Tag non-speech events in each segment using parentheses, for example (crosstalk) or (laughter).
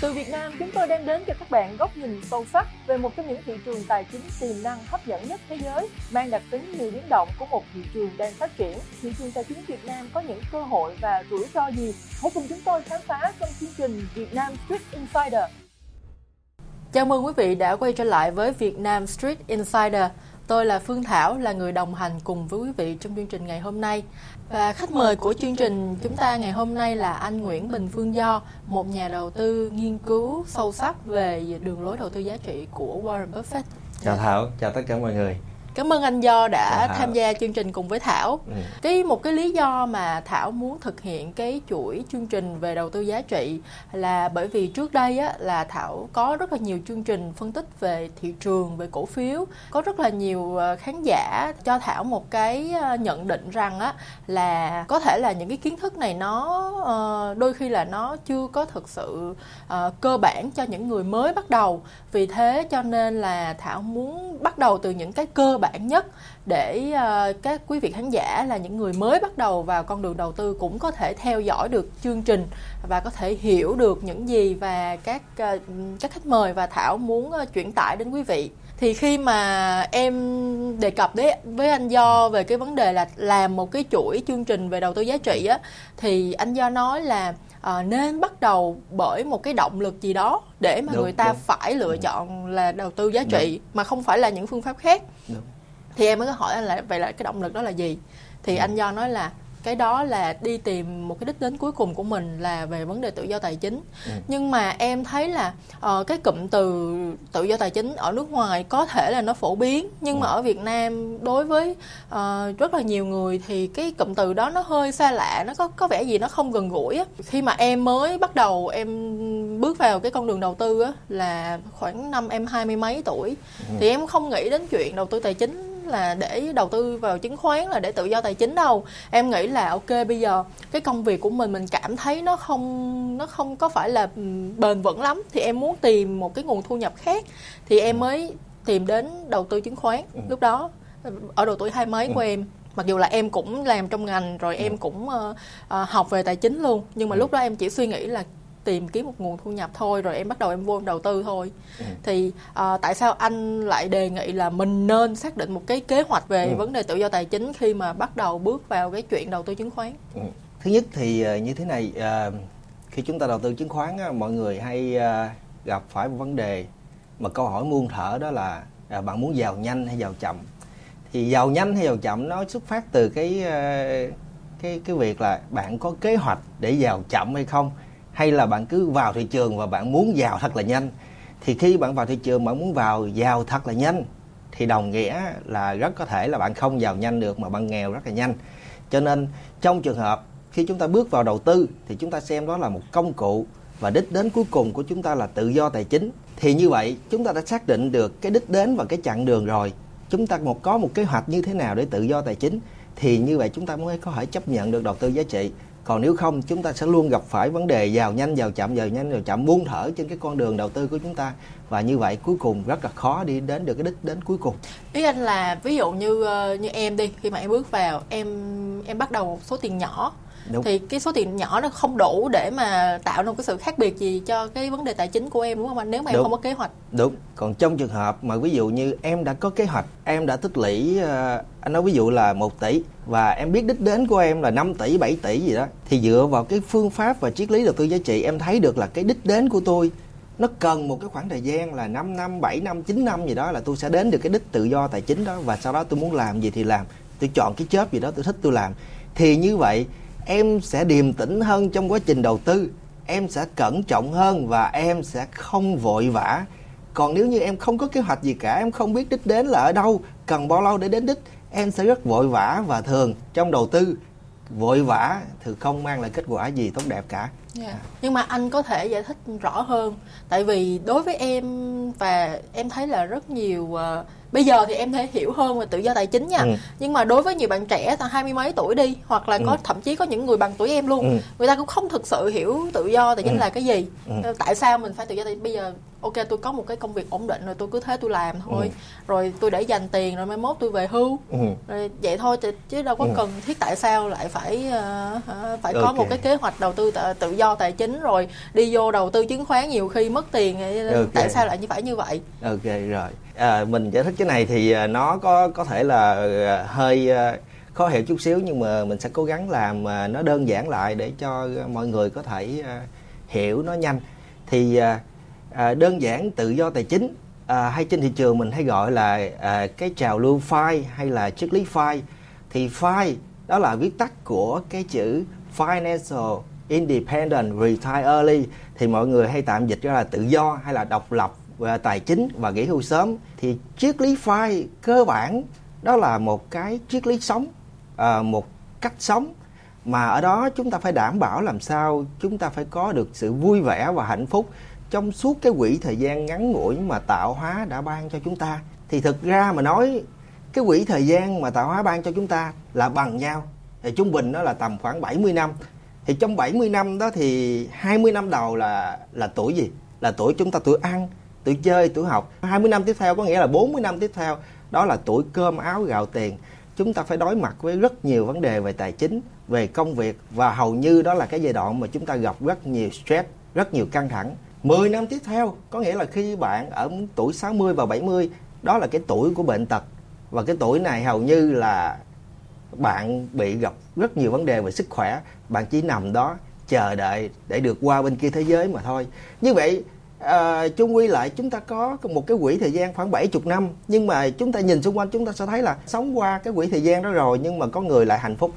Từ Việt Nam, chúng tôi đem đến cho các bạn góc nhìn sâu sắc về một trong những thị trường tài chính tiềm năng hấp dẫn nhất thế giới, mang đặc tính nhiều biến động của một thị trường đang phát triển. Thị trường tài chính Việt Nam có những cơ hội và rủi ro gì? Hãy cùng chúng tôi khám phá trong chương trình Việt Nam Street Insider. Chào mừng quý vị đã quay trở lại với Việt Nam Street Insider. Tôi là Phương Thảo, là người đồng hành cùng với quý vị trong chương trình ngày hôm nay. Và khách mời của chương trình chúng ta ngày hôm nay là anh Nguyễn Bình Phương Do, một nhà đầu tư nghiên cứu sâu sắc về đường lối đầu tư giá trị của Warren Buffett. Chào Thảo, chào tất cả mọi người. Cảm ơn anh Do đã Thảo. tham gia chương trình cùng với Thảo. Ừ. Cái một cái lý do mà Thảo muốn thực hiện cái chuỗi chương trình về đầu tư giá trị là bởi vì trước đây á là Thảo có rất là nhiều chương trình phân tích về thị trường, về cổ phiếu, có rất là nhiều ờ, khán giả cho Thảo một cái ờ, nhận định rằng á là có thể là những cái kiến thức này nó ờ, đôi khi là nó chưa có thực sự cơ bản cho những người mới bắt đầu. Vì thế cho nên là Thảo muốn bắt đầu từ những cái cơ bản bản nhất để uh, các quý vị khán giả là những người mới bắt đầu vào con đường đầu tư cũng có thể theo dõi được chương trình và có thể hiểu được những gì và các uh, các khách mời và Thảo muốn uh, chuyển tải đến quý vị thì khi mà em đề cập đấy với anh do về cái vấn đề là làm một cái chuỗi chương trình về đầu tư giá trị á thì anh do nói là à, nên bắt đầu bởi một cái động lực gì đó để mà đúng, người ta đúng. phải lựa chọn là đầu tư giá trị đúng. mà không phải là những phương pháp khác đúng thì em mới có hỏi anh là vậy là cái động lực đó là gì thì ừ. anh do nói là cái đó là đi tìm một cái đích đến cuối cùng của mình là về vấn đề tự do tài chính ừ. nhưng mà em thấy là uh, cái cụm từ tự do tài chính ở nước ngoài có thể là nó phổ biến nhưng ừ. mà ở Việt Nam đối với uh, rất là nhiều người thì cái cụm từ đó nó hơi xa lạ nó có có vẻ gì nó không gần gũi á khi mà em mới bắt đầu em bước vào cái con đường đầu tư á là khoảng năm em hai mươi mấy tuổi ừ. thì em không nghĩ đến chuyện đầu tư tài chính là để đầu tư vào chứng khoán là để tự do tài chính đâu. Em nghĩ là ok bây giờ cái công việc của mình mình cảm thấy nó không nó không có phải là bền vững lắm. Thì em muốn tìm một cái nguồn thu nhập khác. Thì em mới tìm đến đầu tư chứng khoán ừ. lúc đó. Ở độ tuổi hai mấy ừ. của em? Mặc dù là em cũng làm trong ngành rồi em ừ. cũng uh, uh, học về tài chính luôn. Nhưng mà lúc đó em chỉ suy nghĩ là tìm kiếm một nguồn thu nhập thôi rồi em bắt đầu em vô em đầu tư thôi ừ. thì uh, tại sao anh lại đề nghị là mình nên xác định một cái kế hoạch về ừ. vấn đề tự do tài chính khi mà bắt đầu bước vào cái chuyện đầu tư chứng khoán ừ. thứ nhất thì uh, như thế này uh, khi chúng ta đầu tư chứng khoán á, mọi người hay uh, gặp phải một vấn đề mà câu hỏi muôn thở đó là uh, bạn muốn giàu nhanh hay giàu chậm thì giàu nhanh hay giàu chậm nó xuất phát từ cái cái cái việc là bạn có kế hoạch để giàu chậm hay không hay là bạn cứ vào thị trường và bạn muốn giàu thật là nhanh. Thì khi bạn vào thị trường, bạn muốn vào giàu thật là nhanh, thì đồng nghĩa là rất có thể là bạn không giàu nhanh được mà bạn nghèo rất là nhanh. Cho nên trong trường hợp khi chúng ta bước vào đầu tư, thì chúng ta xem đó là một công cụ và đích đến cuối cùng của chúng ta là tự do tài chính. Thì như vậy, chúng ta đã xác định được cái đích đến và cái chặng đường rồi. Chúng ta một, có một kế hoạch như thế nào để tự do tài chính, thì như vậy chúng ta mới có thể chấp nhận được đầu tư giá trị còn nếu không, chúng ta sẽ luôn gặp phải vấn đề giàu nhanh giàu chậm giàu nhanh giàu chậm buông thở trên cái con đường đầu tư của chúng ta. Và như vậy cuối cùng rất là khó đi đến được cái đích đến cuối cùng. Ý anh là ví dụ như ờ, như em đi, khi mà em bước vào, em em bắt đầu một số tiền nhỏ đúng. thì cái số tiền nhỏ nó không đủ để mà tạo ra một cái sự khác biệt gì cho cái vấn đề tài chính của em đúng không anh nếu mà đúng. em không có kế hoạch đúng còn trong trường hợp mà ví dụ như em đã có kế hoạch em đã tích lũy uh, anh nói ví dụ là 1 tỷ và em biết đích đến của em là 5 tỷ 7 tỷ gì đó thì dựa vào cái phương pháp và triết lý đầu tư giá trị em thấy được là cái đích đến của tôi nó cần một cái khoảng thời gian là 5 năm, 7 năm, 9 năm gì đó là tôi sẽ đến được cái đích tự do tài chính đó và sau đó tôi muốn làm gì thì làm. Tôi chọn cái chớp gì đó tôi thích tôi làm. Thì như vậy em sẽ điềm tĩnh hơn trong quá trình đầu tư em sẽ cẩn trọng hơn và em sẽ không vội vã còn nếu như em không có kế hoạch gì cả em không biết đích đến là ở đâu cần bao lâu để đến đích em sẽ rất vội vã và thường trong đầu tư vội vã thì không mang lại kết quả gì tốt đẹp cả yeah. à. nhưng mà anh có thể giải thích rõ hơn tại vì đối với em và em thấy là rất nhiều uh, bây giờ thì em thể hiểu hơn về tự do tài chính nha ừ. nhưng mà đối với nhiều bạn trẻ hai mươi mấy tuổi đi hoặc là ừ. có thậm chí có những người bằng tuổi em luôn ừ. người ta cũng không thực sự hiểu tự do tài chính ừ. là cái gì ừ. tại sao mình phải tự do tài chính bây giờ ok tôi có một cái công việc ổn định rồi tôi cứ thế tôi làm thôi ừ. rồi tôi để dành tiền rồi mai mốt tôi về hưu ừ. rồi vậy thôi chứ đâu có ừ. cần thiết tại sao lại phải uh, phải okay. có một cái kế hoạch đầu tư tự do tài chính rồi đi vô đầu tư chứng khoán nhiều khi mất tiền okay. tại sao lại như phải như vậy ok rồi à, mình giải thích cái này thì à, nó có có thể là à, hơi à, khó hiểu chút xíu nhưng mà mình sẽ cố gắng làm nó đơn giản lại để cho mọi người có thể hiểu nó nhanh thì À, đơn giản tự do tài chính. À, hay trên thị trường mình hay gọi là à, cái trào lưu phi hay là triết lý phi thì phi đó là viết tắt của cái chữ Financial Independent Retire Early. Thì mọi người hay tạm dịch ra là tự do hay là độc lập về tài chính và nghỉ hưu sớm. Thì triết lý phi cơ bản đó là một cái triết lý sống à, một cách sống. Mà ở đó chúng ta phải đảm bảo làm sao chúng ta phải có được sự vui vẻ và hạnh phúc trong suốt cái quỹ thời gian ngắn ngủi mà tạo hóa đã ban cho chúng ta, thì thực ra mà nói, cái quỹ thời gian mà tạo hóa ban cho chúng ta là bằng nhau. Thì trung bình nó là tầm khoảng 70 năm. Thì trong 70 năm đó thì 20 năm đầu là là tuổi gì? Là tuổi chúng ta tuổi ăn, tuổi chơi, tuổi học. 20 năm tiếp theo có nghĩa là 40 năm tiếp theo, đó là tuổi cơm áo gạo tiền. Chúng ta phải đối mặt với rất nhiều vấn đề về tài chính, về công việc, và hầu như đó là cái giai đoạn mà chúng ta gặp rất nhiều stress, rất nhiều căng thẳng. 10 năm tiếp theo có nghĩa là khi bạn ở tuổi 60 và 70 đó là cái tuổi của bệnh tật. Và cái tuổi này hầu như là bạn bị gặp rất nhiều vấn đề về sức khỏe. Bạn chỉ nằm đó chờ đợi để được qua bên kia thế giới mà thôi. Như vậy à, chung quy lại chúng ta có một cái quỹ thời gian khoảng 70 năm. Nhưng mà chúng ta nhìn xung quanh chúng ta sẽ thấy là sống qua cái quỹ thời gian đó rồi nhưng mà có người lại hạnh phúc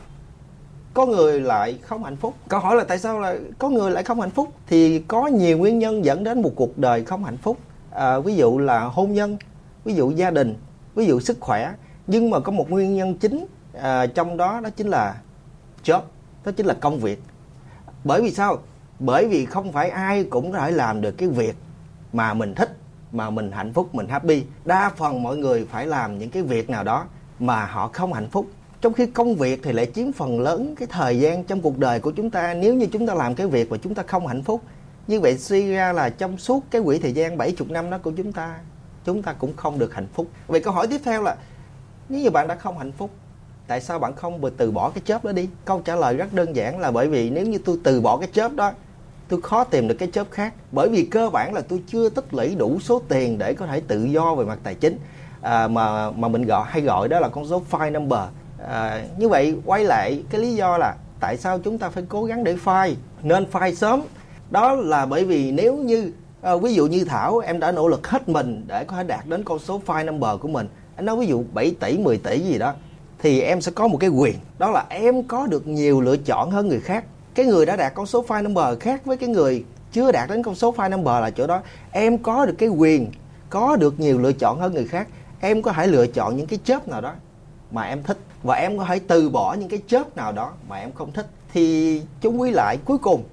có người lại không hạnh phúc. Câu hỏi là tại sao là có người lại không hạnh phúc? Thì có nhiều nguyên nhân dẫn đến một cuộc đời không hạnh phúc. À, ví dụ là hôn nhân ví dụ gia đình ví dụ sức khỏe. Nhưng mà có một nguyên nhân chính à, trong đó đó chính là job đó chính là công việc. Bởi vì sao? Bởi vì không phải ai cũng có thể làm được cái việc mà mình thích mà mình hạnh phúc mình happy. Đa phần mọi người phải làm những cái việc nào đó mà họ không hạnh phúc trong khi công việc thì lại chiếm phần lớn cái thời gian trong cuộc đời của chúng ta. Nếu như chúng ta làm cái việc mà chúng ta không hạnh phúc như vậy suy ra là trong suốt cái quỹ thời gian 70 năm đó của chúng ta chúng ta cũng không được hạnh phúc. Vậy câu hỏi tiếp theo là nếu như bạn đã không hạnh phúc tại sao bạn không từ bỏ cái chớp đó đi? Câu trả lời rất đơn giản là bởi vì nếu như tôi từ bỏ cái chớp đó tôi khó tìm được cái chớp khác. Bởi vì cơ bản là tôi chưa tích lũy đủ số tiền để có thể tự do về mặt tài chính. À, mà mà mình gọi hay gọi đó là con số file number à, như vậy quay lại cái lý do là tại sao chúng ta phải cố gắng để file nên file sớm. Đó là bởi vì nếu như à, ví dụ như thảo em đã nỗ lực hết mình để có thể đạt đến con số file number của mình. Anh nói ví dụ 7 tỷ 10 tỷ gì đó thì em sẽ có một cái quyền. Đó là em có được nhiều lựa chọn hơn người khác. Cái người đã đạt con số file number khác với cái người chưa đạt đến con số file number là chỗ đó. Em có được cái quyền có được nhiều lựa chọn hơn người khác. Em có thể lựa chọn những cái chớp nào đó mà em thích và em có thể từ bỏ những cái chớp nào đó mà em không thích. Thì chung quy lại cuối cùng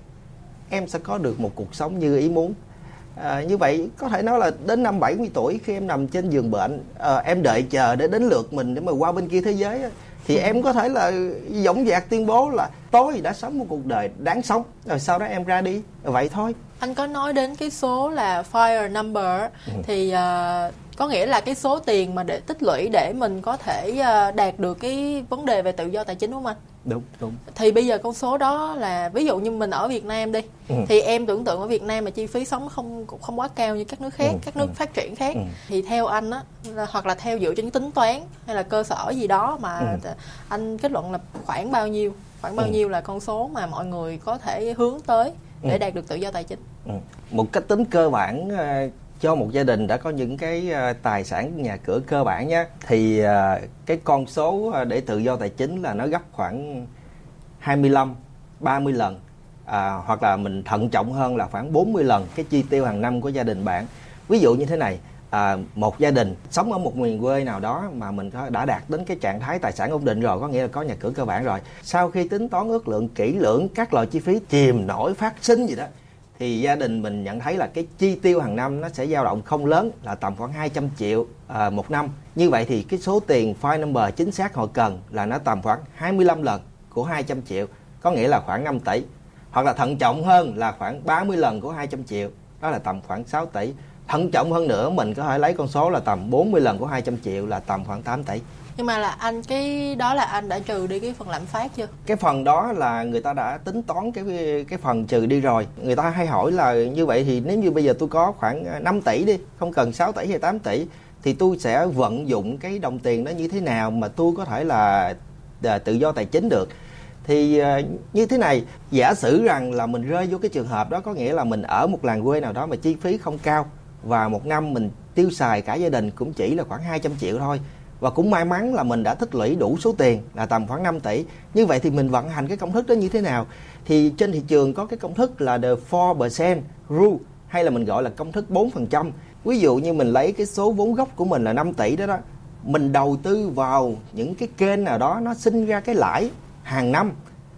em sẽ có được một cuộc sống như ý muốn. À, như vậy có thể nói là đến năm 70 tuổi khi em nằm trên giường bệnh à, em đợi chờ để đến lượt mình để mà qua bên kia thế giới thì em có thể là dõng dạc tuyên bố là tôi đã sống một cuộc đời đáng sống. Rồi sau đó em ra đi. Vậy thôi. Anh có nói đến cái số là fire number ừ. thì uh, có nghĩa là cái số tiền mà để tích lũy để mình có thể uh, đạt được cái vấn đề về tự do tài chính đúng không anh đúng đúng thì bây giờ con số đó là ví dụ như mình ở Việt Nam đi ừ. thì em tưởng tượng ở Việt Nam mà chi phí sống không không quá cao như các nước khác ừ. các nước ừ. phát triển khác ừ. thì theo anh á hoặc là theo dựa trên tính toán hay là cơ sở gì đó mà ừ. anh kết luận là khoảng bao nhiêu khoảng bao ừ. nhiêu là con số mà mọi người có thể hướng tới để ừ. đạt được tự do tài chính ừ. một cách tính cơ bản ờ, cho một gia đình đã có những cái ờ, tài sản nhà cửa cơ bản nhé thì ờ, cái con số ờ, để tự do tài chính là nó gấp khoảng 25 30 lần. À, hoặc là mình thận trọng hơn là khoảng 40 lần cái chi tiêu hàng năm của gia đình bạn. Ví dụ như thế này à, một gia đình sống ở một miền quê nào đó mà mình đã đạt đến cái trạng thái tài sản ổn định rồi có nghĩa là có nhà cửa cơ bản rồi sau khi tính toán ước lượng kỹ lưỡng các loại chi phí chìm nổi phát sinh gì đó thì gia đình mình nhận thấy là cái chi tiêu hàng năm nó sẽ dao động không lớn là tầm khoảng 200 triệu à, một năm. Như vậy thì cái số tiền file number chính xác họ cần là nó tầm khoảng 25 lần của 200 triệu, có nghĩa là khoảng 5 tỷ. Hoặc là thận trọng hơn là khoảng 30 lần của 200 triệu, đó là tầm khoảng 6 tỷ. Thận trọng hơn nữa mình có thể lấy con số là tầm 40 lần của 200 triệu là tầm khoảng 8 tỷ nhưng mà là anh, cái đó là anh đã trừ đi cái phần lạm phát chưa? Cái phần đó là người ta đã tính toán cái cái phần trừ đi rồi. Người ta hay hỏi là như vậy thì nếu như bây giờ tôi có khoảng à, 5 tỷ đi, không cần 6 tỷ hay 8 tỷ, thì tôi sẽ vận dụng cái đồng tiền đó như thế nào mà tôi có thể là à, tự do tài chính được. Thì à, như thế này, giả sử rằng là mình rơi vô cái trường hợp đó, có nghĩa là mình ở một làng quê nào đó mà chi phí không cao và một năm mình tiêu xài cả gia đình cũng chỉ là khoảng 200 triệu thôi và cũng may mắn là mình đã tích lũy đủ số tiền là tầm khoảng 5 tỷ. Như vậy thì mình vận hành cái công thức đó như thế nào? Thì trên thị trường có cái công thức là the 4% rule hay là mình gọi là công thức 4% ví dụ như mình lấy cái số vốn gốc của mình là 5 tỷ đó đó mình đầu tư vào những cái kênh nào đó nó sinh ra cái lãi hàng năm.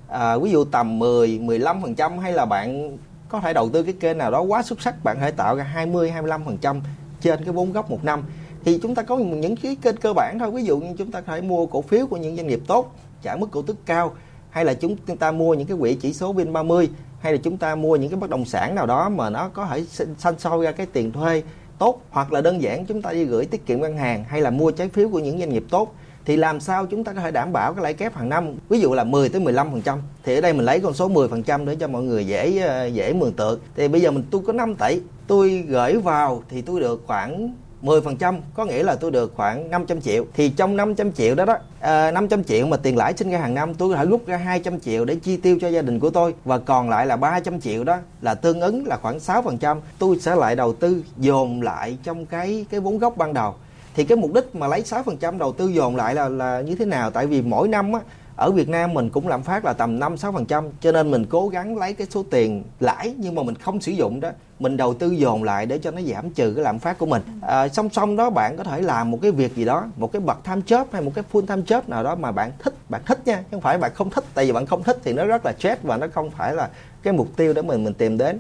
À, ví dụ tầm 10 15 phần trăm hay là bạn có thể đầu tư cái kênh nào đó quá xuất sắc bạn có thể tạo ra 20 25 phần trăm trên cái vốn gốc một năm thì chúng ta có những cái kênh cơ bản thôi. Ví dụ như chúng ta có thể mua cổ phiếu của những doanh nghiệp tốt, trả mức cổ tức cao, hay là chúng ta mua những cái quỹ chỉ số Vin 30 hay là chúng ta mua những cái bất động sản nào đó mà nó có thể sanh sôi ra cái tiền thuê tốt, hoặc là đơn giản chúng ta đi gửi tiết kiệm ngân hàng, hay là mua trái phiếu của những doanh nghiệp tốt. Thì làm sao chúng ta có thể đảm bảo cái lãi kép hàng năm, ví dụ là 10 tới 15 phần trăm? Thì ở đây mình lấy con số 10 phần trăm để cho mọi người dễ ờ, dễ mường tượng. Thì bây giờ mình, tôi có 5 tỷ, tôi gửi vào thì tôi được khoảng 10% có nghĩa là tôi được khoảng 500 triệu. Thì trong 500 triệu đó đó à, 500 triệu mà tiền lãi sinh ra hàng năm tôi có thể rút ra 200 triệu để chi tiêu cho gia đình của tôi. Và còn lại là 300 triệu đó là tương ứng là khoảng 6% tôi sẽ lại đầu tư dồn lại trong cái cái vốn gốc ban đầu. Thì cái mục đích mà lấy 6% đầu tư dồn lại là là như thế nào? Tại vì mỗi năm á ở Việt Nam mình cũng lạm phát là tầm 5 6% cho nên mình cố gắng lấy cái số tiền lãi nhưng mà mình không sử dụng đó. Mình đầu tư dồn lại để cho nó giảm trừ cái lạm phát của mình. À, song song đó bạn có thể làm một cái việc gì đó một cái bậc tham chớp hay một cái full tham chớp nào đó mà bạn thích bạn thích nha. Không phải bạn không thích tại vì bạn không thích thì nó rất là stress và nó không phải là cái mục tiêu để mình mình tìm đến.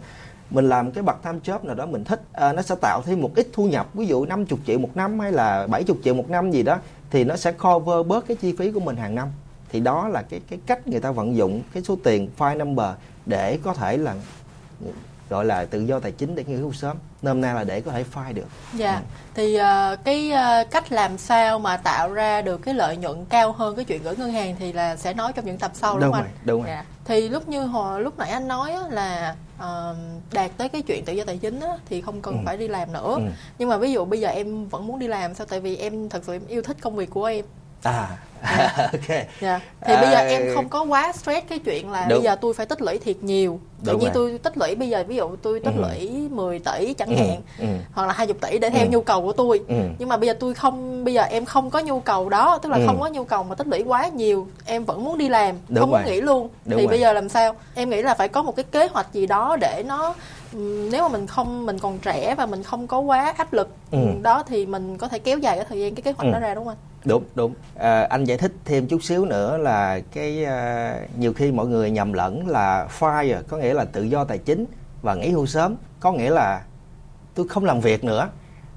Mình làm cái bậc tham chớp nào đó mình thích à, nó sẽ tạo thêm một ít thu nhập ví dụ 50 triệu một năm hay là 70 triệu một năm gì đó thì nó sẽ cover bớt cái chi phí của mình hàng năm thì đó là cái cái cách người ta vận dụng cái số tiền file number để có thể là gọi là tự do tài chính để nghỉ hưu sớm nôm na là để có thể file được dạ ừ. thì uh, cái uh, cách làm sao mà tạo ra được cái lợi nhuận cao hơn cái chuyện gửi ngân hàng thì là sẽ nói trong những tập sau đúng, đúng không rồi, anh đúng rồi dạ. thì lúc như hồi lúc nãy anh nói á, là uh, đạt tới cái chuyện tự do tài chính á, thì không cần ừ. phải đi làm nữa ừ. nhưng mà ví dụ bây giờ em vẫn muốn đi làm sao tại vì em thật sự em yêu thích công việc của em à yeah. (laughs) ok yeah. Dạ. thì à, bây giờ à, em không có quá stress cái chuyện là đúng. bây giờ tôi phải tích lũy thiệt nhiều tự nhiên tôi tích lũy bây giờ ví dụ tôi tích ừ. lũy 10 tỷ chẳng ừ. hạn ừ. hoặc là 20 tỷ để theo ừ. nhu cầu của tôi ừ. nhưng mà bây giờ tôi không bây giờ em không có nhu cầu đó tức là ừ. không có nhu cầu mà tích lũy quá nhiều em vẫn muốn đi làm đúng không rồi. muốn nghỉ luôn đúng thì rồi. bây giờ làm sao em nghĩ là phải có một cái kế hoạch gì đó để nó nếu mà mình không mình còn trẻ và mình không có quá áp lực ừ. đó thì mình có thể kéo dài cái thời gian cái kế hoạch ừ. đó ra đúng không anh đúng đúng. À, anh giải thích thêm chút xíu nữa là cái à, nhiều khi mọi người nhầm lẫn là fire có nghĩa là tự do tài chính và nghỉ hưu sớm có nghĩa là tôi không làm việc nữa.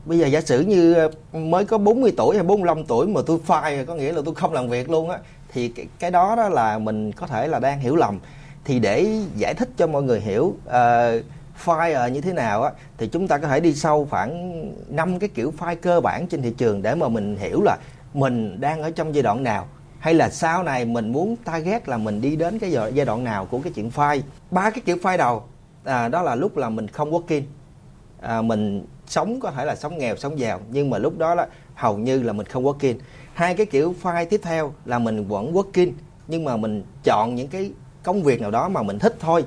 Bây giờ giả sử như à, mới có 40 tuổi hay 45 tuổi mà tôi fire có nghĩa là tôi không làm việc luôn á thì cái, cái đó đó là mình có thể là đang hiểu lầm. Thì để giải thích cho mọi người hiểu uh, fire như thế nào á thì chúng ta có thể đi sâu khoảng năm cái kiểu file cơ bản trên thị trường để mà mình hiểu là mình đang ở trong giai đoạn nào? Hay là sau này mình muốn target là mình đi đến cái giai đoạn nào của cái chuyện file? Ba cái kiểu file đầu à, đó là lúc là mình không working à, mình sống có thể là sống nghèo sống giàu nhưng mà lúc đó là hầu như là mình không working hai cái kiểu file tiếp theo là mình vẫn working nhưng mà mình chọn những cái công việc nào đó mà mình thích thôi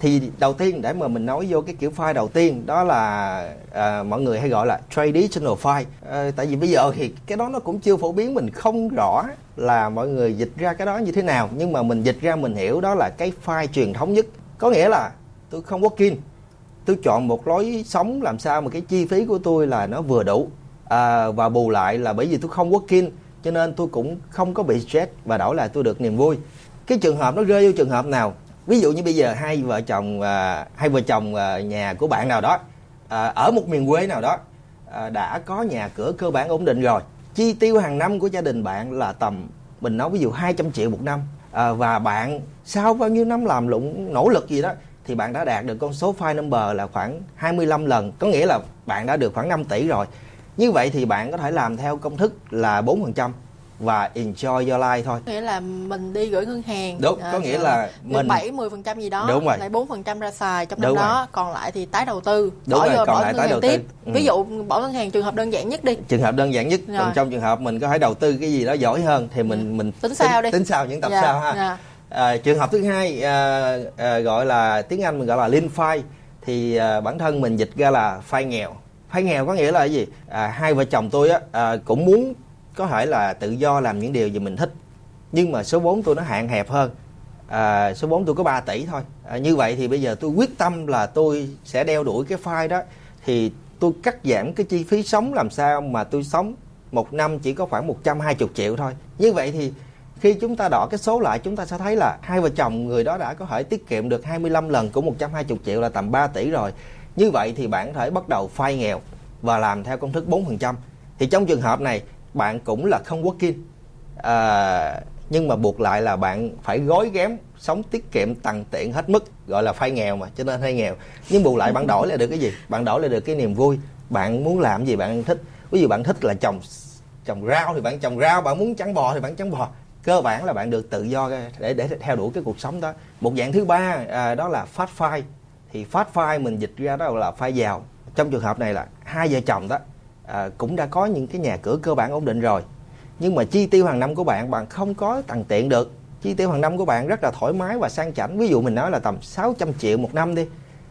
thì đầu tiên để mà mình nói vô cái kiểu file đầu tiên đó là à, mọi người hay gọi là traditional file. À, tại vì bây giờ thì cái đó nó cũng chưa phổ biến mình không rõ là mọi người dịch ra cái đó như thế nào. Nhưng mà mình dịch ra mình hiểu đó là cái file truyền thống nhất. Có nghĩa là tôi không working tôi chọn một lối sống làm sao mà cái chi phí của tôi là nó vừa đủ. À, và bù lại là bởi vì tôi không working cho nên tôi cũng không có bị stress và đổi lại tôi được niềm vui. Cái trường hợp nó rơi vô trường hợp nào? Ví dụ như bây giờ hai vợ chồng à, hai vợ chồng à, nhà của bạn nào đó à, ở một miền quê nào đó à, đã có nhà cửa cơ bản ổn định rồi chi tiêu hàng năm của gia đình bạn là tầm mình nói ví dụ 200 triệu một năm à, và bạn sau bao nhiêu năm làm lụng nỗ lực gì đó thì bạn đã đạt được con số file number là khoảng 25 lần có nghĩa là bạn đã được khoảng 5 tỷ rồi. Như vậy thì bạn có thể làm theo công thức là 4% và enjoy your life thôi nghĩa là mình đi gửi ngân hàng đúng à, có nghĩa là mình bảy mười phần trăm gì đó đúng rồi lại bốn phần trăm ra xài trong năm đó còn lại thì tái đầu tư đúng bỏ rồi, vô còn bỏ lại ngân tái hàng đầu tiếp tư. Ừ. ví dụ bỏ ngân hàng trường hợp đơn giản nhất đi trường hợp đơn giản nhất Rồi. còn trong trường hợp mình có thể đầu tư cái gì đó giỏi hơn thì mình Ừ. mình Tính sau đi. tính sau những tập Dạ, sau ha dạ. à, trường hợp thứ hai à, à, gọi là tiếng anh mình gọi là lean file thì à, bản thân mình dịch ra là phai nghèo phai nghèo có nghĩa là cái gì à, hai vợ chồng tôi á à, cũng muốn có thể là tự do làm những điều gì mình thích nhưng mà số vốn tôi nó hạn hẹp hơn. À, số vốn tôi có 3 tỷ thôi. À, như vậy thì bây giờ tôi quyết tâm là tôi sẽ đeo đuổi cái file đó. Thì tôi cắt giảm cái chi phí sống làm sao mà tôi sống một năm chỉ có khoảng 120 triệu thôi. Như vậy thì khi chúng ta đỏ cái số lại chúng ta sẽ thấy là hai vợ chồng người đó đã có thể tiết kiệm được 25 lần của 120 triệu là tầm 3 tỷ rồi. Như vậy thì bạn có thể bắt đầu phai nghèo và làm theo công thức 4% thì trong trường hợp này bạn cũng là không working à, nhưng mà buộc lại là bạn phải gói ghém sống tiết kiệm tằn tiện hết mức gọi là phai nghèo mà cho nên hơi nghèo. Nhưng bù lại bạn đổi lại được cái gì? Bạn đổi lại được cái niềm vui. Bạn muốn làm gì bạn thích. Ví dụ bạn thích là trồng trồng rau thì bạn trồng rau bạn muốn chăn bò thì bạn chăn bò. Cơ bản là bạn được tự do để để theo đuổi cái cuộc sống đó. Một dạng thứ ba à, đó là phát phai. Thì phát phai mình dịch ra đó là phai giàu. Trong trường hợp này là hai vợ chồng đó à, cũng đã có những cái nhà cửa cơ bản ổn định rồi. Nhưng mà chi tiêu hàng năm của bạn bạn không có tặng tiện được. Chi tiêu hàng năm của bạn rất là thoải mái và sang chảnh. Ví dụ mình nói là tầm 600 triệu một năm đi.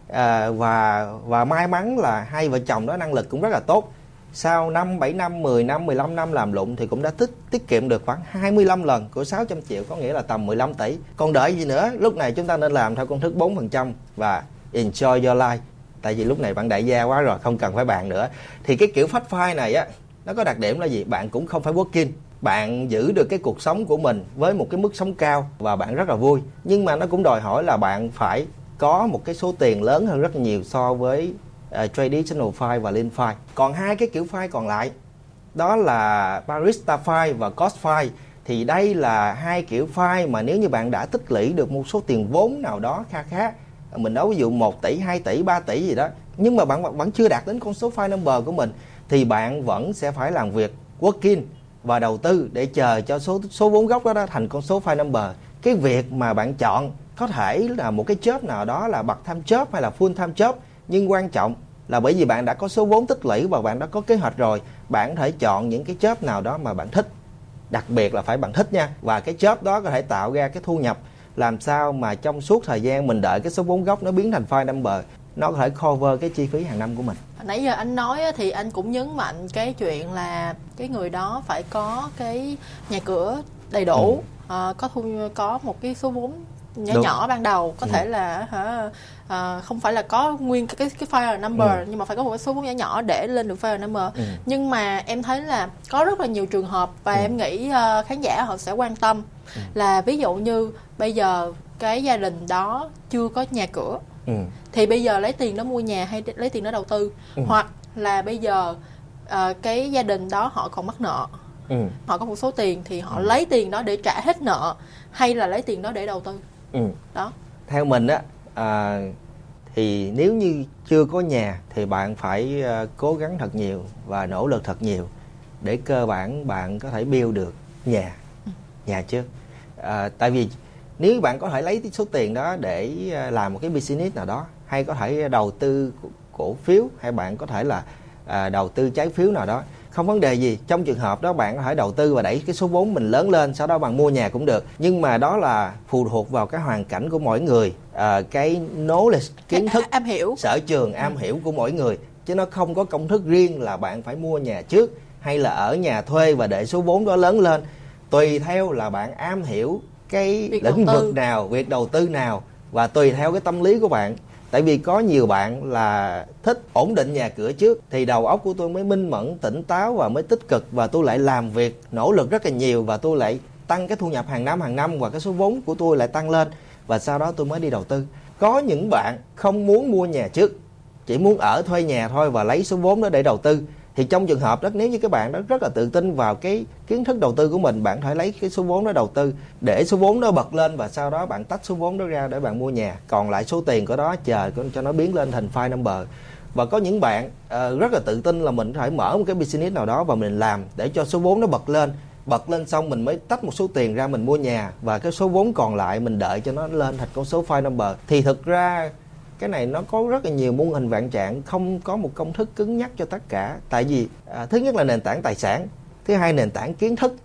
À, và và may mắn là hai vợ chồng đó năng lực cũng rất là tốt. Sau năm 7 năm 10 năm 15 năm làm lụng thì cũng đã tích tiết kiệm được khoảng 25 lần của 600 triệu có nghĩa là tầm 15 tỷ. Còn đợi gì nữa lúc này chúng ta nên làm theo công thức 4% và enjoy your life tại vì lúc này bạn đại gia quá rồi không cần phải bàn nữa. Thì cái kiểu phát file này á nó có đặc điểm là gì? Bạn cũng không phải working. Bạn giữ được cái cuộc sống của mình với một cái mức sống cao và bạn rất là vui. Nhưng mà nó cũng đòi hỏi là bạn phải có một cái số tiền lớn hơn rất nhiều so với uh, traditional file và lean file. Còn hai cái kiểu file còn lại đó là barista file và cost file. Thì đây là hai kiểu file mà nếu như bạn đã tích lũy được một số tiền vốn nào đó kha khá mình nói ví dụ 1 tỷ 2 tỷ 3 tỷ gì đó. Nhưng mà bạn vẫn chưa đạt đến con số file number của mình thì bạn vẫn sẽ phải làm việc working và đầu tư để chờ cho số số vốn gốc đó, đó thành con số file number. Cái việc mà bạn chọn có thể là một cái job nào đó là bật tham job hay là full tham job nhưng quan trọng là bởi vì bạn đã có số vốn tích lũy và bạn đã có kế hoạch rồi bạn có thể chọn những cái job nào đó mà bạn thích. Đặc biệt là phải bạn thích nha và cái job đó có thể tạo ra cái thu nhập làm sao mà trong suốt thời gian mình đợi cái số vốn gốc nó biến thành file number nó có thể cover cái chi phí hàng năm của mình? Nãy giờ anh nói thì anh cũng nhấn mạnh cái chuyện là cái người đó phải có cái nhà cửa đầy đủ ờ, có thu có một cái số vốn nhỏ Đúng. nhỏ ban đầu có Ừ. thể là hả ờ, không phải là có nguyên cái cái, file number Ừ. nhưng mà phải có một cái số vốn nhỏ nhỏ để lên được file number Ừ. nhưng mà em thấy là có rất là nhiều trường hợp và Ừ. em nghĩ ờ, khán giả họ sẽ quan tâm là ví dụ như bây giờ cái gia đình đó chưa có nhà cửa ừ. thì bây giờ lấy tiền đó mua nhà hay lấy tiền đó đầu tư Ừ. hoặc là bây giờ ờ, cái gia đình đó họ còn mắc nợ Ừ. họ có một số tiền thì họ lấy tiền đó để trả hết nợ hay là lấy tiền đó để đầu tư Ừ. đó. Theo mình á à, thì nếu như chưa có nhà thì bạn phải à, cố gắng thật nhiều và nỗ lực thật nhiều để cơ bản bạn có thể build được nhà nhà trước. À, tại vì nếu bạn có thể lấy số tiền đó để à, làm một cái business nào đó hay có thể đầu tư cổ- cổ phiếu hay bạn có thể là à, đầu tư trái phiếu nào đó không vấn đề gì trong trường hợp đó bạn có thể đầu tư và đẩy cái số vốn mình lớn lên sau đó bạn mua nhà cũng được. Nhưng mà đó là phụ thuộc vào cái hoàn cảnh của mỗi người à, cái knowledge kiến thức em hiểu. sở trường am hiểu của mỗi người. Chứ nó không có công thức riêng là bạn phải mua nhà trước hay là ở nhà thuê và để số vốn đó lớn lên. Tùy theo là bạn am hiểu cái Việc lĩnh vực nào việc đầu tư nào và tùy theo cái tâm lý của bạn tại vì có nhiều bạn là thích ổn định nhà cửa trước, thì đầu óc của tôi mới minh mẫn, tỉnh táo và mới tích cực và tôi lại làm việc, nỗ lực rất là nhiều và tôi lại tăng cái thu nhập hàng năm hàng năm và cái số vốn của tôi lại tăng lên. Và sau đó tôi mới đi đầu tư. Có những bạn không muốn mua nhà trước, chỉ muốn ở thuê nhà thôi và lấy số vốn đó để đầu tư thì trong trường hợp đó nếu như các bạn đó rất là tự tin vào cái kiến thức đầu tư của mình bạn phải lấy cái số vốn đó đầu tư. Để số vốn đó bật lên và sau đó bạn tách số vốn đó ra để bạn mua nhà. Còn lại số tiền của đó chờ cho nó biến lên thành file number. Và có những bạn uh, rất là tự tin là mình phải mở một cái business nào đó và mình làm để cho số vốn nó bật lên. Bật lên xong mình mới tách một số tiền ra mình mua nhà và cái số vốn còn lại mình đợi cho nó lên thành con số file number. Thì thực ra cái này nó có rất là nhiều mô hình vạn trạng không có một công thức cứng nhắc cho tất cả tại vì à, thứ nhất là nền tảng tài sản thứ hai nền tảng kiến thức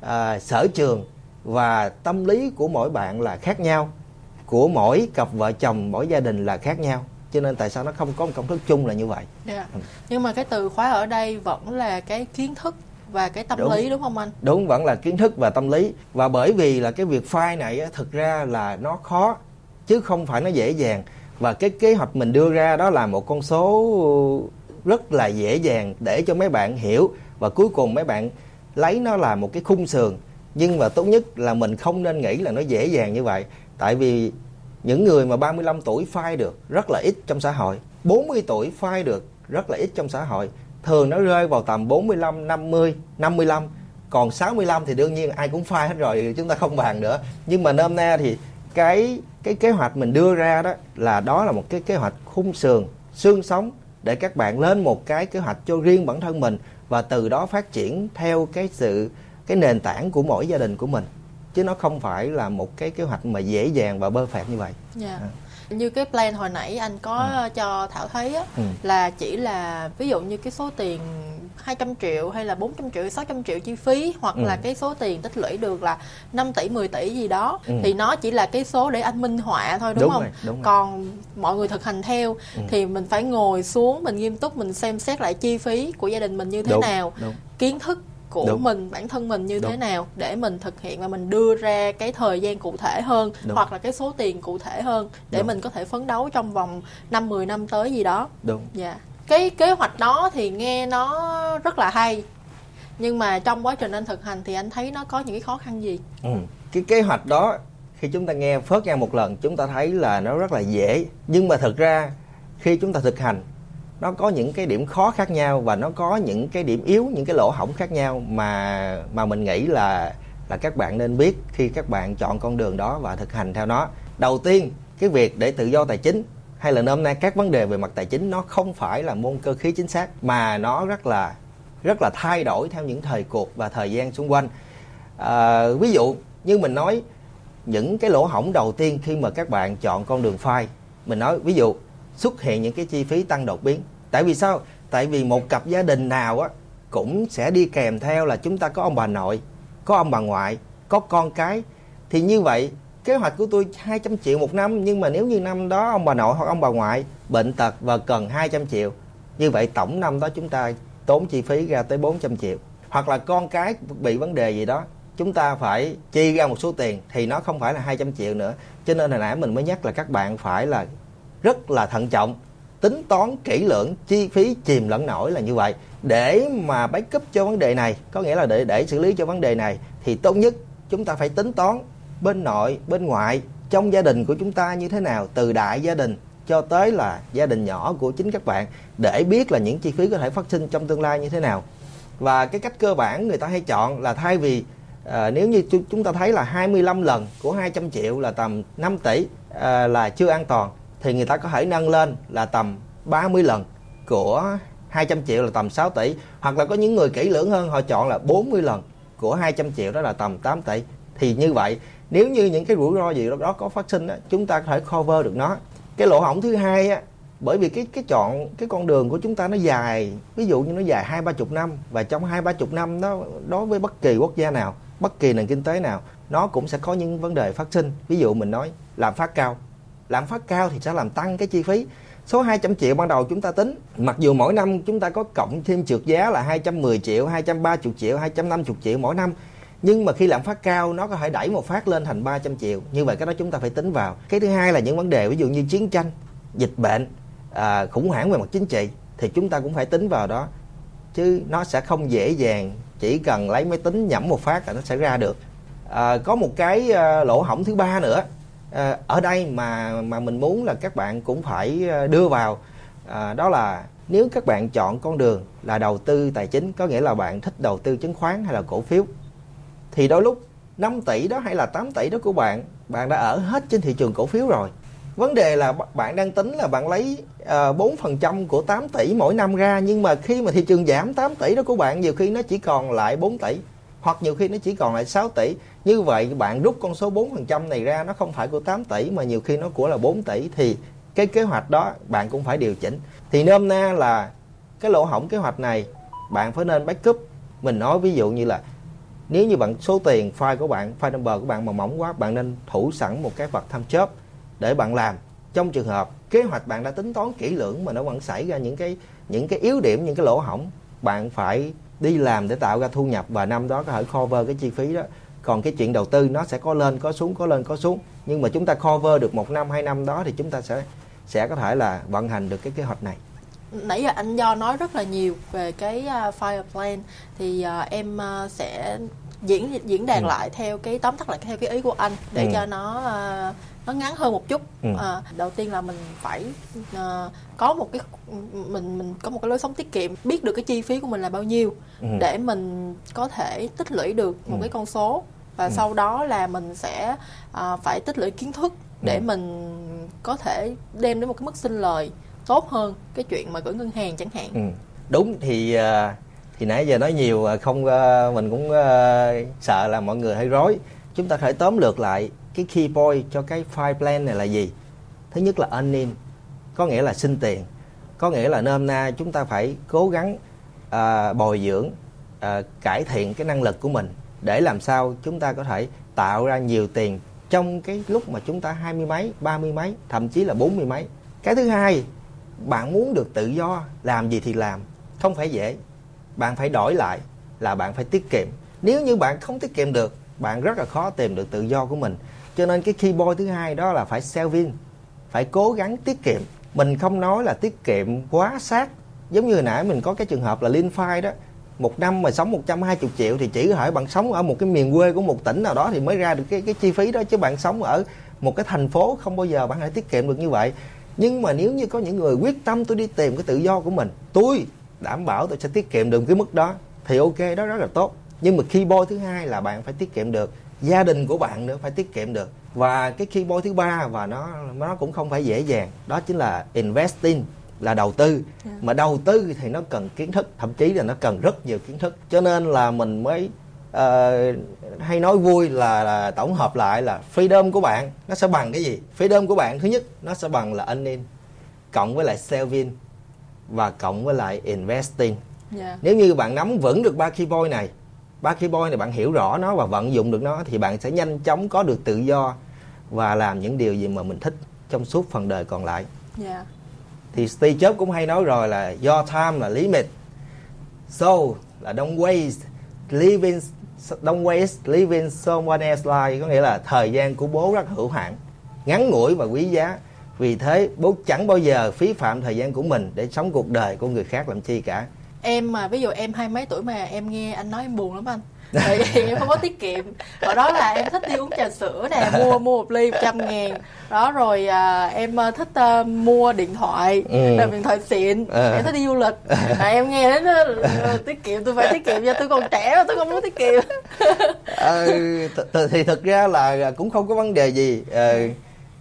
à, sở trường và tâm lý của mỗi bạn là khác nhau của mỗi cặp vợ chồng mỗi gia đình là khác nhau cho nên tại sao nó không có một công thức chung là như vậy yeah. Dạ. ừ. nhưng mà cái từ khóa ở đây vẫn là cái kiến thức và cái tâm đúng. lý đúng không anh đúng vẫn là kiến thức và tâm lý và bởi vì là cái việc file này á, thực ra là nó khó chứ không phải nó dễ dàng và cái kế hoạch mình đưa ra đó là một con số rất là dễ dàng để cho mấy bạn hiểu. Và cuối cùng mấy bạn lấy nó là một cái khung sườn. Nhưng mà tốt nhất là mình không nên nghĩ là nó dễ dàng như vậy. Tại vì những người mà 35 tuổi phai được rất là ít trong xã hội. 40 tuổi phai được rất là ít trong xã hội. Thường nó rơi vào tầm 45 50 55 còn 65 thì đương nhiên ai cũng phai hết rồi, chúng ta không bàn nữa. Nhưng mà nôm na thì cái cái kế hoạch mình đưa ra đó là đó là một cái kế hoạch khung sườn xương sống để các bạn lên một cái kế hoạch cho riêng bản thân mình và từ đó phát triển theo cái sự cái nền tảng của mỗi gia đình của mình chứ nó không phải là một cái kế hoạch mà dễ dàng và bơ phẹt như vậy. Yeah. Dạ. À như cái plan hồi nãy anh có ừ. cho thảo thấy á, ừ. là chỉ là ví dụ như cái số tiền 200 triệu hay là 400 triệu 600 triệu chi phí hoặc ừ. là cái số tiền tích lũy được là 5 tỷ 10 tỷ gì đó ừ. thì nó chỉ là cái số để anh minh họa thôi đúng, đúng không rồi, đúng còn rồi. mọi người thực hành theo ừ. thì mình phải ngồi xuống mình nghiêm túc mình xem xét lại chi phí của gia đình mình như thế đúng, nào đúng. kiến thức của Đúng. mình bản thân mình như Đúng. thế nào để mình thực hiện và mình đưa ra cái thời gian cụ thể hơn Đúng. hoặc là cái số tiền cụ thể hơn để Đúng. mình có thể phấn đấu trong vòng 5 10 năm tới gì đó. Đúng. Dạ. Cái kế hoạch đó thì nghe nó rất là hay. Nhưng mà trong quá trình anh thực hành thì anh thấy nó có những cái khó khăn gì? Ừ. Cái kế hoạch đó, khi chúng ta nghe phớt ra một lần, chúng ta thấy là nó rất là dễ nhưng mà thực ra, khi chúng ta thực hành, nó có những cái điểm khó khác nhau và nó có những cái điểm yếu, những cái lỗ hổng khác nhau mà mà mình nghĩ là là các bạn nên biết khi các bạn chọn con đường đó và thực hành theo nó đầu tiên, cái việc để tự do tài chính hay là hôm nay các vấn đề về mặt tài chính nó không phải là môn cơ khí chính xác mà nó rất là rất là thay đổi theo những thời cuộc và thời gian xung quanh. À, ví dụ như mình nói những cái lỗ hổng đầu tiên khi mà các bạn chọn con đường phai mình nói ví dụ xuất hiện những cái chi phí tăng đột biến. Tại vì sao? Tại vì một cặp gia đình nào á cũng sẽ đi kèm theo là chúng ta có ông bà nội có ông bà ngoại có con cái. Thì như vậy kế hoạch của tôi 200 triệu một năm, nhưng mà nếu như năm đó ông bà nội hoặc ông bà ngoại bệnh tật và cần 200 triệu, như vậy tổng năm đó chúng ta tốn chi phí ra tới 400 triệu. Hoặc là con cái bị vấn đề gì đó, chúng ta phải chi ra một số tiền thì nó không phải là 200 triệu nữa. Cho nên hồi nãy mình mới nhắc là các bạn phải là rất là thận trọng, tính toán kỹ lưỡng, chi phí chìm lẫn nổi là như vậy. Để mà backup cho vấn đề này, có nghĩa là để để xử lý cho vấn đề này, thì tốt nhất chúng ta phải tính toán bên nội bên ngoại trong gia đình của chúng ta như thế nào từ đại gia đình cho tới là gia đình nhỏ của chính các bạn để biết là những chi phí có thể phát sinh trong tương lai như thế nào. Và cái cách cơ bản người ta hay chọn là thay vì à, nếu như chúng ta thấy là 25 lần của 200 triệu là tầm 5 tỷ à, là chưa an toàn thì người ta có thể nâng lên là tầm 30 lần của 200 triệu là tầm 6 tỷ. Hoặc là có những người kỹ lưỡng hơn họ chọn là 40 lần của 200 triệu đó là tầm 8 tỷ. Thì như vậy nếu như những cái rủi ro gì đó, có phát sinh á chúng ta có thể cover được nó. Cái lỗ hổng thứ hai á bởi vì cái cái chọn cái con đường của chúng ta nó dài ví dụ như nó dài hai ba chục năm và trong hai ba chục năm đó đối với bất kỳ quốc gia nào bất kỳ nền kinh tế nào nó cũng sẽ có những vấn đề phát sinh. Ví dụ mình nói lạm phát cao. Lạm phát cao thì sẽ làm tăng cái chi phí. Số 200 triệu ban đầu chúng ta tính mặc dù mỗi năm chúng ta có cộng thêm trượt giá là 210 triệu 230 triệu 250 triệu mỗi năm nhưng mà khi lạm phát cao nó có thể đẩy một phát lên thành 300 triệu. Như vậy cái đó chúng ta phải tính vào. Cái thứ hai là những vấn đề ví dụ như chiến tranh dịch bệnh à, khủng hoảng về mặt chính trị thì chúng ta cũng phải tính vào đó. Chứ nó sẽ không dễ dàng chỉ cần lấy máy tính nhẩm một phát là nó sẽ ra được. À, có một cái à, lỗ hổng thứ ba nữa. À, ở đây mà mà mình muốn là các bạn cũng phải à, đưa vào. À, đó là nếu các bạn chọn con đường là đầu tư tài chính có nghĩa là bạn thích đầu tư chứng khoán hay là cổ phiếu thì đôi lúc 5 tỷ đó hay là 8 tỷ đó của bạn bạn đã ở hết trên thị trường cổ phiếu rồi. Vấn đề là bạn đang tính là bạn lấy uh, ờ, 4% của 8 tỷ mỗi năm ra nhưng mà khi mà thị trường giảm 8 tỷ đó của bạn nhiều khi nó chỉ còn lại 4 tỷ hoặc nhiều khi nó chỉ còn lại 6 tỷ. Như vậy bạn rút con số 4% này ra nó không phải của 8 tỷ mà nhiều khi nó của là 4 tỷ thì cái kế hoạch đó bạn cũng phải điều chỉnh. Thì nôm na là cái lỗ hổng kế hoạch này bạn phải nên backup. Mình nói ví dụ như là nếu như bạn số tiền file của bạn file number của bạn mà mỏng quá bạn nên thủ sẵn một cái vật tham chớp để bạn làm. Trong trường hợp kế hoạch bạn đã tính toán kỹ lưỡng mà nó vẫn xảy ra những cái những cái yếu điểm những cái lỗ hỏng, bạn phải đi làm để tạo ra thu nhập và năm đó có thể cover cái chi phí đó. Còn cái chuyện đầu tư nó sẽ có lên có xuống có lên có xuống. Nhưng mà chúng ta cover được một năm hai năm đó thì chúng ta sẽ sẽ có thể là vận hành được cái kế hoạch này nãy giờ anh do nói rất là nhiều về cái uh, fire plan thì uh, em uh, sẽ diễn diễn đàn ừ. lại theo cái tóm tắt lại theo cái ý của anh để ừ. cho nó uh, nó ngắn hơn một chút ừ. à, đầu tiên là mình phải uh, có một cái mình mình có một cái lối sống tiết kiệm biết được cái chi phí của mình là bao nhiêu ừ. để mình có thể tích lũy được một ừ. cái con số và ừ. sau đó là mình sẽ uh, phải tích lũy kiến thức để ừ. mình có thể đem đến một cái mức sinh lời tốt hơn cái chuyện mà gửi ngân hàng chẳng hạn. Ừ. đúng thì à, thì nãy giờ nói nhiều không à, mình cũng à, sợ là mọi người hơi rối. Chúng ta phải tóm lược lại cái key point cho cái file plan này là gì? Thứ nhất là earning có nghĩa là sinh tiền. Có nghĩa là nôm na chúng ta phải cố gắng à, bồi dưỡng à, cải thiện cái năng lực của mình để làm sao chúng ta có thể tạo ra nhiều tiền trong cái lúc mà chúng ta hai mươi mấy ba mươi mấy thậm chí là bốn mươi mấy. Cái thứ hai bạn muốn được tự do, làm gì thì làm. Không phải dễ. Bạn phải đổi lại là bạn phải tiết kiệm. Nếu như bạn không tiết kiệm được, bạn rất là khó tìm được tự do của mình. Cho nên cái key point thứ hai đó là phải saving phải cố gắng tiết kiệm. Mình không nói là tiết kiệm quá sát. Giống như hồi nãy mình có cái trường hợp là Linh Phai đó. Một năm mà sống 120 triệu thì chỉ có thể bạn sống ở một cái miền quê của một tỉnh nào đó thì mới ra được cái cái chi phí đó. Chứ bạn sống ở một cái thành phố không bao giờ bạn thể tiết kiệm được như vậy nhưng mà nếu như có những người quyết tâm tôi đi tìm cái tự do của mình tôi đảm bảo tôi sẽ tiết kiệm được cái mức đó thì ok đó rất là tốt nhưng mà key point thứ hai là bạn phải tiết kiệm được gia đình của bạn nữa phải tiết kiệm được và cái key point thứ ba và nó nó cũng không phải dễ dàng đó chính là investing là đầu tư yeah. Dạ. mà đầu tư thì nó cần kiến thức thậm chí là nó cần rất nhiều kiến thức cho nên là mình mới uh, hay nói vui là, là tổng hợp lại là freedom của bạn nó sẽ bằng cái gì freedom của bạn thứ nhất nó sẽ bằng là earning cộng với lại saving và cộng với lại investing yeah. Dạ. nếu như bạn nắm vững được ba key point này ba key point này bạn hiểu rõ nó và vận dụng được nó thì bạn sẽ nhanh chóng có được tự do và làm những điều gì mà mình thích trong suốt phần đời còn lại yeah. Dạ. thì Steve Jobs cũng hay nói rồi là your time là limit so là don't waste living don't waste living someone else life. Có nghĩa là thời gian của bố rất hữu hạn, ngắn ngủi và quý giá. Vì thế, bố chẳng bao giờ phí phạm thời gian của mình để sống cuộc đời của người khác làm chi cả. Em mà, ví dụ em hai mấy tuổi mà em nghe anh nói em buồn lắm anh tại vì em không có tiết kiệm. Hồi đó là em thích đi uống trà sữa nè mua mua một ly một trăm ngàn. Đó rồi à, em à, thích à, mua điện thoại ừ. điện thoại xịn. À. em thích đi du lịch. À, em nghe đến đó, tiết kiệm tôi phải tiết kiệm cho tôi còn trẻ mà tôi không muốn tiết kiệm. (laughs) À, th- thì thực ra là cũng không có vấn đề gì. À,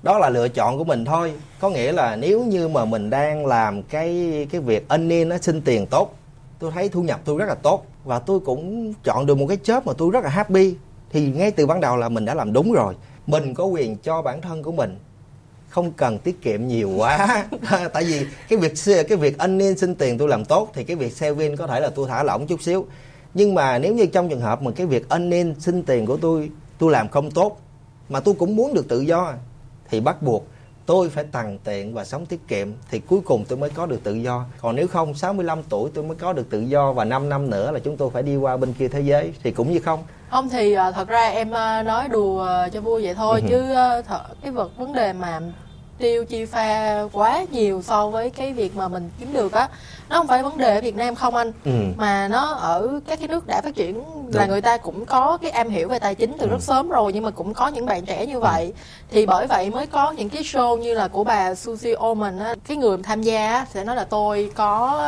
đó là lựa chọn của mình thôi. Có nghĩa là nếu như mà mình đang làm cái cái việc earning nó sinh tiền tốt tôi thấy thu nhập tôi rất là tốt và tôi cũng chọn được một cái job mà tôi rất là happy. Thì ngay từ ban đầu là mình đã làm đúng rồi. Mình có quyền cho bản thân của mình. Không cần tiết kiệm nhiều quá. (laughs) (laughs) Tại vì cái việc cái việc anh nên xin tiền tôi làm tốt thì cái việc saving có thể là tôi thả lỏng chút xíu. Nhưng mà nếu như trong trường hợp mà cái việc anh nên xin tiền của tôi tôi làm không tốt mà tôi cũng muốn được tự do thì bắt buộc tôi phải tằn tiện và sống tiết kiệm thì cuối cùng tôi mới có được tự do còn nếu không 65 tuổi tôi mới có được tự do và 5 năm nữa là chúng tôi phải đi qua bên kia thế giới thì cũng như không không thì ờ, thật ra em ờ, nói đùa cho vui vậy thôi ừ. chứ thật cái vật vấn đề mà tiêu chi pha quá nhiều so với cái việc mà mình kiếm được á nó không phải vấn đề ở Việt Nam không anh ừ. mà nó ở các cái nước đã phát triển Đúng. là người ta cũng có cái am hiểu về tài chính từ ừ. rất sớm rồi nhưng mà cũng có những bạn trẻ như vậy ừ. thì bởi vậy mới có những cái show như là của bà Susie Oman á cái người tham gia á, sẽ nói là tôi có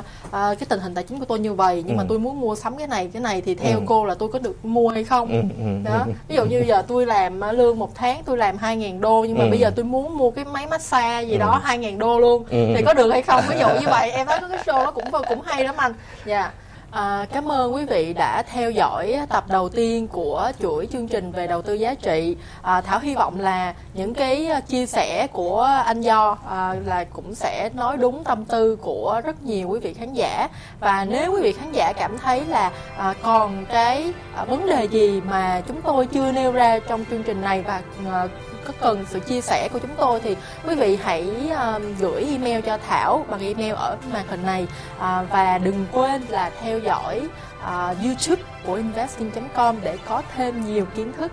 uh, uh, cái tình hình tài chính của tôi như vậy nhưng ừ. mà tôi muốn mua sắm cái này cái này thì theo ừ. cô là tôi có được mua hay không ừ. ừ đó ví dụ như giờ tôi làm lương một tháng tôi làm hai ngàn đô nhưng mà ừ. bây giờ tôi muốn mua cái máy massage gì ừ. đó hai ngàn đô luôn ừ. thì có được hay không ví dụ như vậy em thấy cái show nó cũng cũng hay lắm anh dạ yeah. À, cảm ơn quý vị đã theo dõi tập đầu tiên của chuỗi chương trình về đầu tư giá trị. À, Thảo hy vọng là những cái chia sẻ của anh Do à, là cũng sẽ nói đúng tâm tư của rất nhiều quý vị khán giả. Và nếu quý vị khán giả cảm thấy là à, còn cái à, vấn đề gì mà chúng tôi chưa nêu ra trong chương trình này và à, có cần sự chia sẻ của chúng tôi thì quý vị hãy uh, gửi email cho Thảo bằng email ở màn hình này uh, và đừng quên là theo dõi uh, YouTube của investing.com để có thêm nhiều kiến thức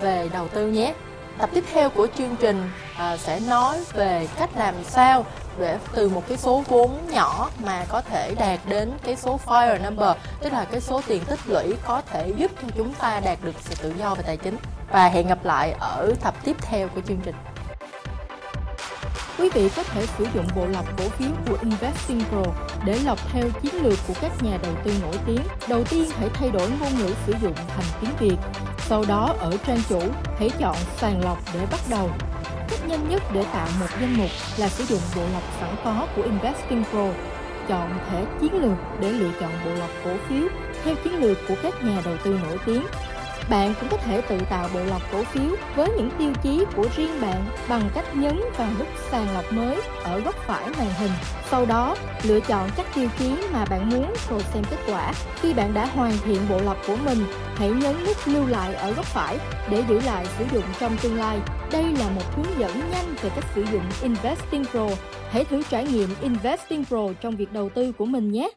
về đầu tư nhé. Tập tiếp theo của chương trình uh, sẽ nói về cách làm sao để từ một cái số vốn nhỏ mà có thể đạt đến cái số fire number tức là cái số tiền tích lũy có thể giúp cho chúng ta đạt được sự tự do về tài chính và hẹn gặp lại ở tập tiếp theo của chương trình. Quý vị có thể sử dụng bộ lọc cổ phiếu của Investing Pro để lọc theo chiến lược của các nhà đầu tư nổi tiếng. Đầu tiên hãy thay đổi ngôn ngữ sử dụng thành tiếng Việt. Sau đó ở trang chủ, hãy chọn sàng lọc để bắt đầu. Nhanh nhất để tạo một danh mục là sử dụng bộ lọc sẵn có của Investing Pro. Chọn thể chiến lược để lựa chọn bộ lọc cổ phiếu, theo chiến lược của các nhà đầu tư nổi tiếng bạn cũng có thể tự tạo bộ lọc cổ phiếu với những tiêu chí của riêng bạn bằng cách nhấn vào nút sàng lọc mới ở góc phải màn hình. Sau đó, lựa chọn các tiêu chí mà bạn muốn rồi xem kết quả. Khi bạn đã hoàn thiện bộ lọc của mình, hãy nhấn nút lưu lại ở góc phải để giữ lại sử dụng trong tương lai. Đây là một hướng dẫn nhanh về cách sử dụng Investing Pro. Hãy thử trải nghiệm Investing Pro trong việc đầu tư của mình nhé.